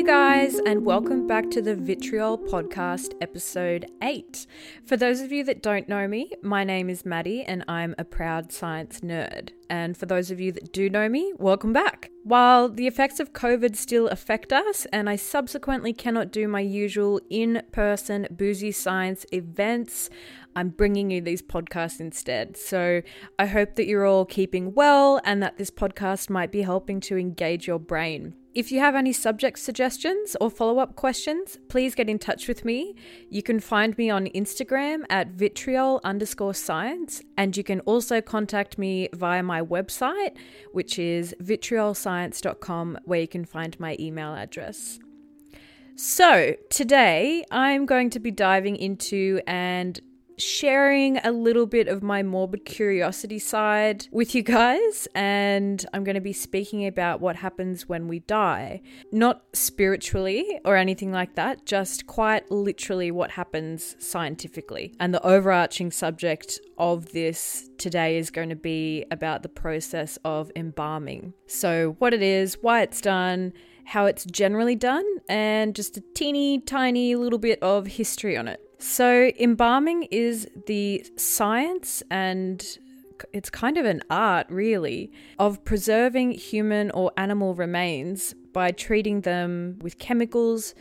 Hey guys, and welcome back to the Vitriol Podcast, episode 8. For those of you that don't know me, my name is Maddie and I'm a proud science nerd. And for those of you that do know me, welcome back. While the effects of COVID still affect us, and I subsequently cannot do my usual in person boozy science events, I'm bringing you these podcasts instead. So I hope that you're all keeping well and that this podcast might be helping to engage your brain. If you have any subject suggestions or follow up questions, please get in touch with me. You can find me on Instagram at vitriol underscore science, and you can also contact me via my website, which is vitriolscience.com, where you can find my email address. So, today I'm going to be diving into and sharing a little bit of my morbid curiosity side with you guys, and I'm going to be speaking about what happens when we die. Not spiritually or anything like that, just quite literally what happens scientifically. And the overarching subject of this today is going to be about the process of embalming. So, what it is, why it's done, how it's generally done, and just a teeny tiny little bit of history on it. So, embalming is the science and it's kind of an art, really, of preserving human or animal remains by treating them with chemicals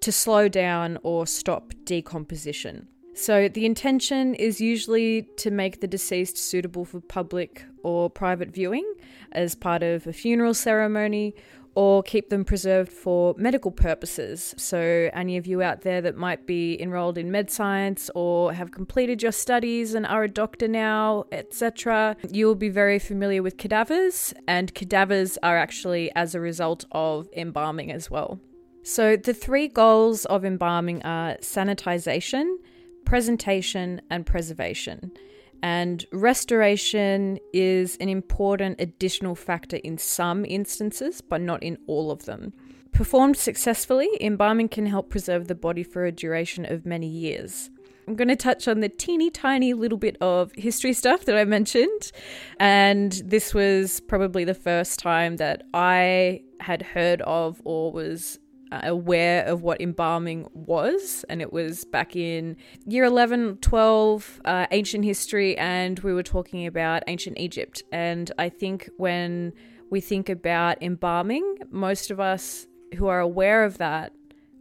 to slow down or stop decomposition. So, the intention is usually to make the deceased suitable for public or private viewing as part of a funeral ceremony or keep them preserved for medical purposes. So, any of you out there that might be enrolled in med science or have completed your studies and are a doctor now, etc., you will be very familiar with cadavers, and cadavers are actually as a result of embalming as well. So, the three goals of embalming are sanitization, presentation, and preservation and restoration is an important additional factor in some instances, but not in all of them. Performed successfully, embalming can help preserve the body for a duration of many years. I'm going to touch on the teeny tiny little bit of history stuff that I mentioned. And this was probably the first time that I had heard of or was aware of what embalming was, and it was back in year 11, 12, uh, ancient history, and we were talking about ancient Egypt. And I think when we think about embalming, most of us who are aware of that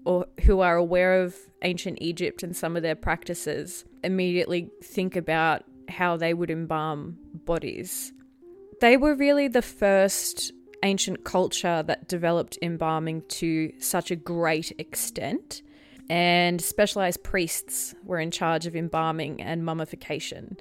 or who are aware of ancient Egypt and some of their practices immediately think about how they would embalm bodies. They were really the first ancient culture that developed embalming to such a great extent. And specialized priests were in charge of embalming and mummification.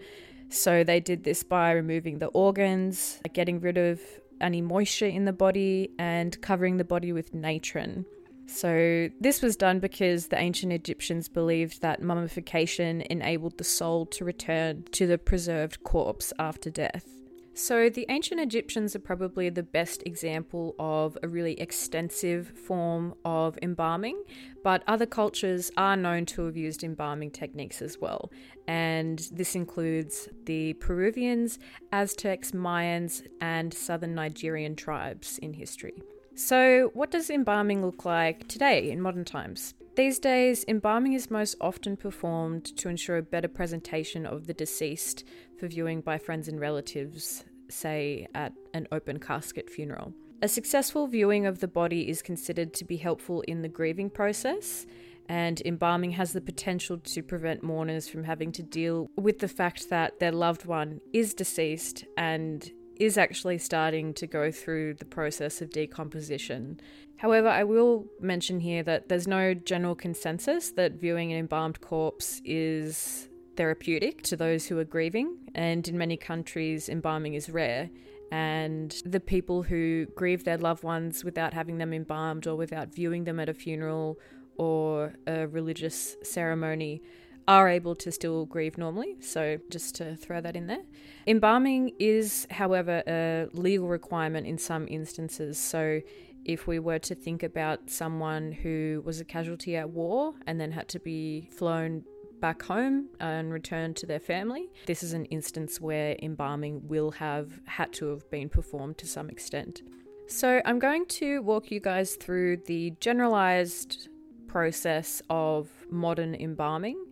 So they did this by removing the organs, getting rid of any moisture in the body, and covering the body with natron. So, this was done because the ancient Egyptians believed that mummification enabled the soul to return to the preserved corpse after death. So, the ancient Egyptians are probably the best example of a really extensive form of embalming, but other cultures are known to have used embalming techniques as well. And this includes the Peruvians, Aztecs, Mayans, and southern Nigerian tribes in history. So, what does embalming look like today in modern times? These days, embalming is most often performed to ensure a better presentation of the deceased for viewing by friends and relatives, say at an open casket funeral. A successful viewing of the body is considered to be helpful in the grieving process, and embalming has the potential to prevent mourners from having to deal with the fact that their loved one is deceased and is actually starting to go through the process of decomposition. However, I will mention here that there's no general consensus that viewing an embalmed corpse is therapeutic to those who are grieving, and in many countries, embalming is rare. And the people who grieve their loved ones without having them embalmed or without viewing them at a funeral or a religious ceremony are able to still grieve normally. So, just to throw that in there. Embalming is, however, a legal requirement in some instances. So, if we were to think about someone who was a casualty at war and then had to be flown back home and returned to their family, this is an instance where embalming will have had to have been performed to some extent. So, I'm going to walk you guys through the generalized process of modern embalming.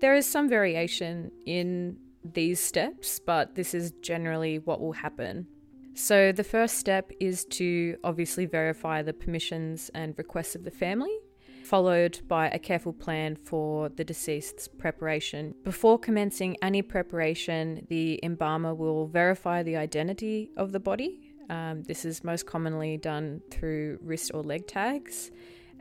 There is some variation in these steps, but this is generally what will happen. So, the first step is to obviously verify the permissions and requests of the family, followed by a careful plan for the deceased's preparation. Before commencing any preparation, the embalmer will verify the identity of the body. Um, this is most commonly done through wrist or leg tags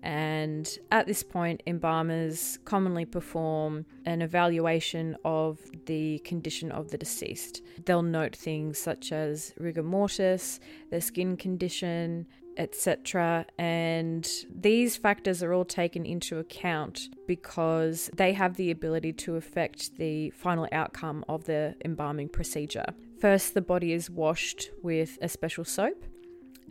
and at this point, embalmers commonly perform an evaluation of the condition of the deceased. They'll note things such as rigor mortis, their skin condition, etc. And these factors are all taken into account because they have the ability to affect the final outcome of the embalming procedure. First, the body is washed with a special soap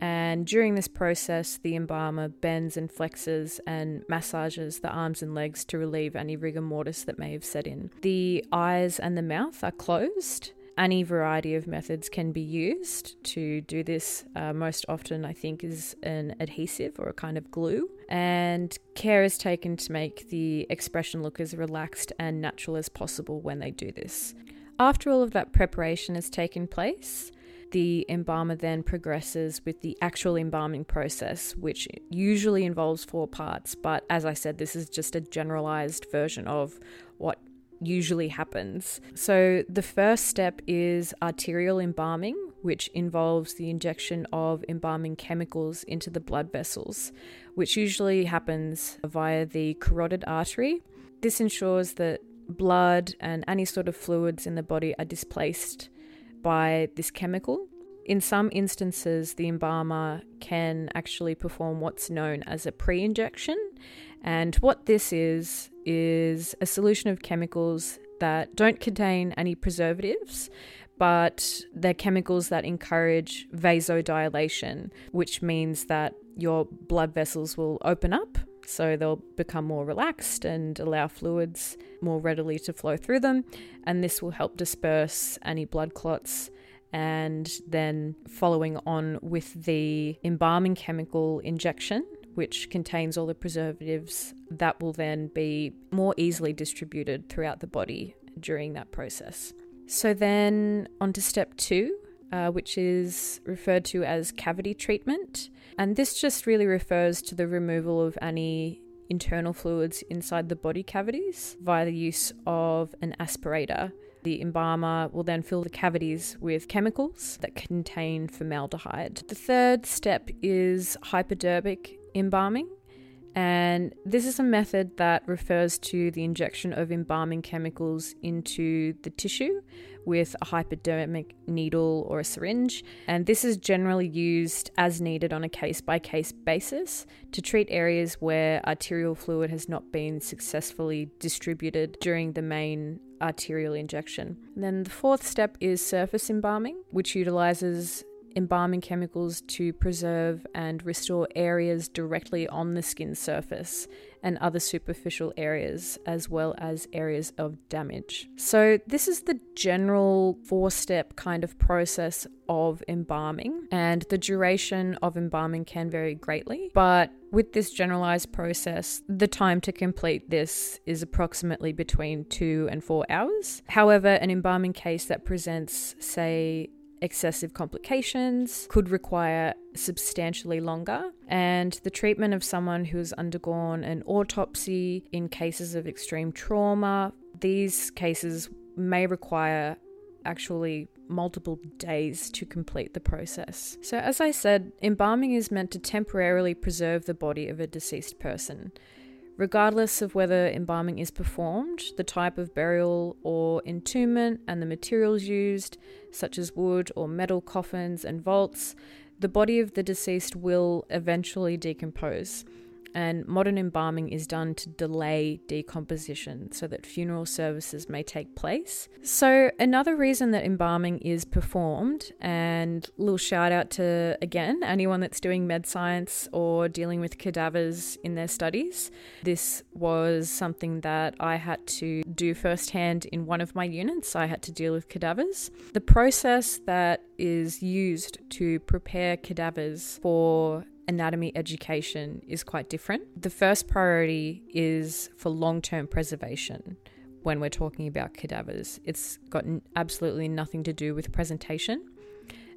and during this process, the embalmer bends and flexes and massages the arms and legs to relieve any rigor mortis that may have set in. The eyes and the mouth are closed. Any variety of methods can be used to do this. Uh, most often, I think, is an adhesive or a kind of glue. And care is taken to make the expression look as relaxed and natural as possible when they do this. After all of that preparation has taken place, the embalmer then progresses with the actual embalming process, which usually involves four parts. But as I said, this is just a generalized version of what usually happens. So, the first step is arterial embalming, which involves the injection of embalming chemicals into the blood vessels, which usually happens via the carotid artery. This ensures that blood and any sort of fluids in the body are displaced by this chemical. In some instances, the embalmer can actually perform what's known as a pre injection. And what this is, is a solution of chemicals that don't contain any preservatives, but they're chemicals that encourage vasodilation, which means that your blood vessels will open up. So they'll become more relaxed and allow fluids more readily to flow through them. And this will help disperse any blood clots and then following on with the embalming chemical injection, which contains all the preservatives that will then be more easily distributed throughout the body during that process. So, then on to step two, uh, which is referred to as cavity treatment. And this just really refers to the removal of any internal fluids inside the body cavities via the use of an aspirator. The embalmer will then fill the cavities with chemicals that contain formaldehyde. The third step is hypodermic embalming. And this is a method that refers to the injection of embalming chemicals into the tissue with a hypodermic needle or a syringe. And this is generally used as needed on a case by case basis to treat areas where arterial fluid has not been successfully distributed during the main arterial injection. And then the fourth step is surface embalming, which utilizes embalming chemicals to preserve and restore areas directly on the skin surface and other superficial areas, as well as areas of damage. So, this is the general four step kind of process of embalming, and the duration of embalming can vary greatly. But with this generalized process, the time to complete this is approximately between two and four hours. However, an embalming case that presents, say, excessive complications, could require substantially longer, and the treatment of someone who has undergone an autopsy in cases of extreme trauma, these cases may require actually multiple days to complete the process. So, as I said, embalming is meant to temporarily preserve the body of a deceased person. Regardless of whether embalming is performed, the type of burial or entombment, and the materials used, such as wood or metal coffins and vaults, the body of the deceased will eventually decompose. And modern embalming is done to delay decomposition so that funeral services may take place. So, another reason that embalming is performed, and little shout out to again anyone that's doing med science or dealing with cadavers in their studies. This was something that I had to do firsthand in one of my units. I had to deal with cadavers. The process that is used to prepare cadavers for anatomy education is quite different. The first priority is for long term preservation when we're talking about cadavers. It's got absolutely nothing to do with presentation.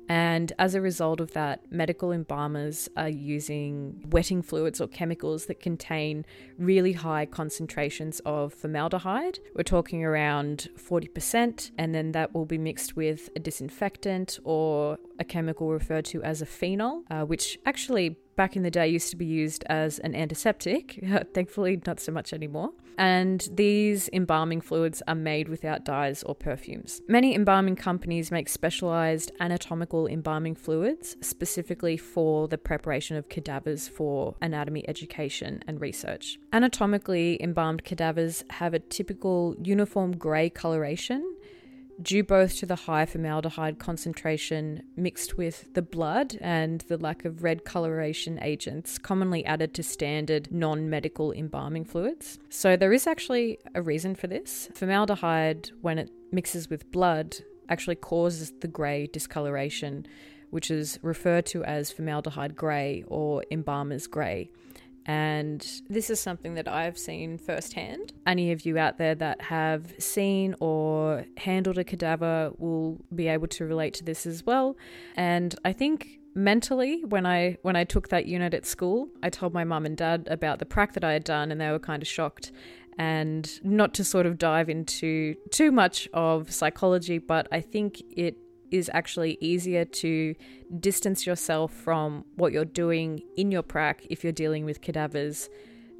And as a result of that, medical embalmers are using wetting fluids or chemicals that contain really high concentrations of formaldehyde. We're talking around 40%, and then that will be mixed with a disinfectant or a chemical referred to as a phenol, uh, which actually back in the day used to be used as an antiseptic, thankfully, not so much anymore. And these embalming fluids are made without dyes or perfumes. Many embalming companies make specialized anatomical embalming fluids specifically for the preparation of cadavers for anatomy education and research. Anatomically embalmed cadavers have a typical uniform grey coloration due both to the high formaldehyde concentration mixed with the blood and the lack of red coloration agents commonly added to standard non medical embalming fluids. So, there is actually a reason for this. Formaldehyde, when it mixes with blood, actually causes the grey discoloration, which is referred to as formaldehyde grey or embalmer's grey. And this is something that I've seen firsthand. Any of you out there that have seen or handled a cadaver will be able to relate to this as well. And I think mentally when I when I took that unit at school, I told my mum and dad about the prac that I had done and they were kind of shocked and not to sort of dive into too much of psychology, but I think it is actually easier to distance yourself from what you're doing in your prac if you're dealing with cadavers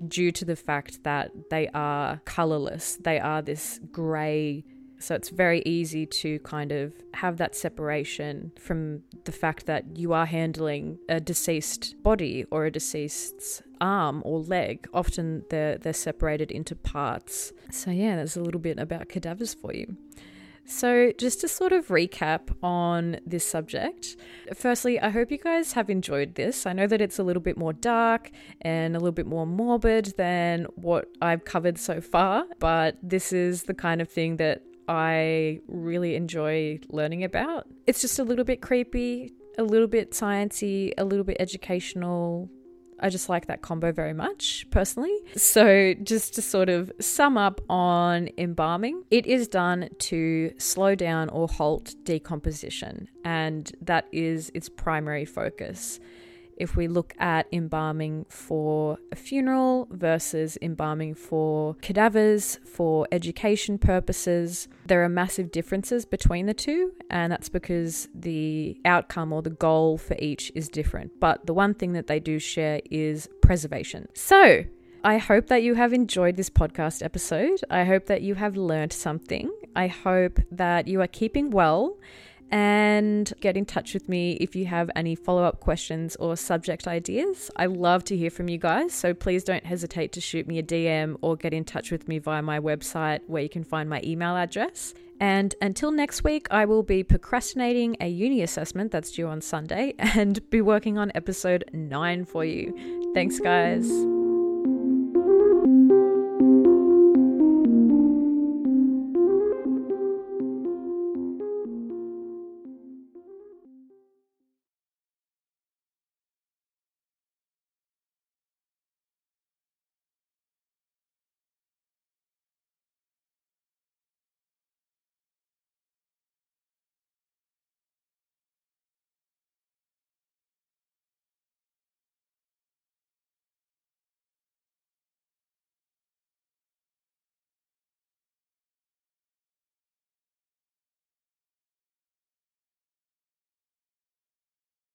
due to the fact that they are colorless. They are this gray. So it's very easy to kind of have that separation from the fact that you are handling a deceased body or a deceased's arm or leg. Often they're they're separated into parts. So yeah, there's a little bit about cadavers for you. So, just to sort of recap on this subject, firstly, I hope you guys have enjoyed this. I know that it's a little bit more dark and a little bit more morbid than what I've covered so far, but this is the kind of thing that I really enjoy learning about. It's just a little bit creepy, a little bit sciencey, a little bit educational, I just like that combo very much personally. So, just to sort of sum up on embalming, it is done to slow down or halt decomposition, and that is its primary focus if we look at embalming for a funeral versus embalming for cadavers for education purposes, there are massive differences between the two, and that's because the outcome or the goal for each is different. But the one thing that they do share is preservation. So, I hope that you have enjoyed this podcast episode. I hope that you have learned something. I hope that you are keeping well and get in touch with me if you have any follow up questions or subject ideas. I love to hear from you guys, so please don't hesitate to shoot me a DM or get in touch with me via my website where you can find my email address. And until next week, I will be procrastinating a uni assessment that's due on Sunday and be working on episode 9 for you. Thanks, guys.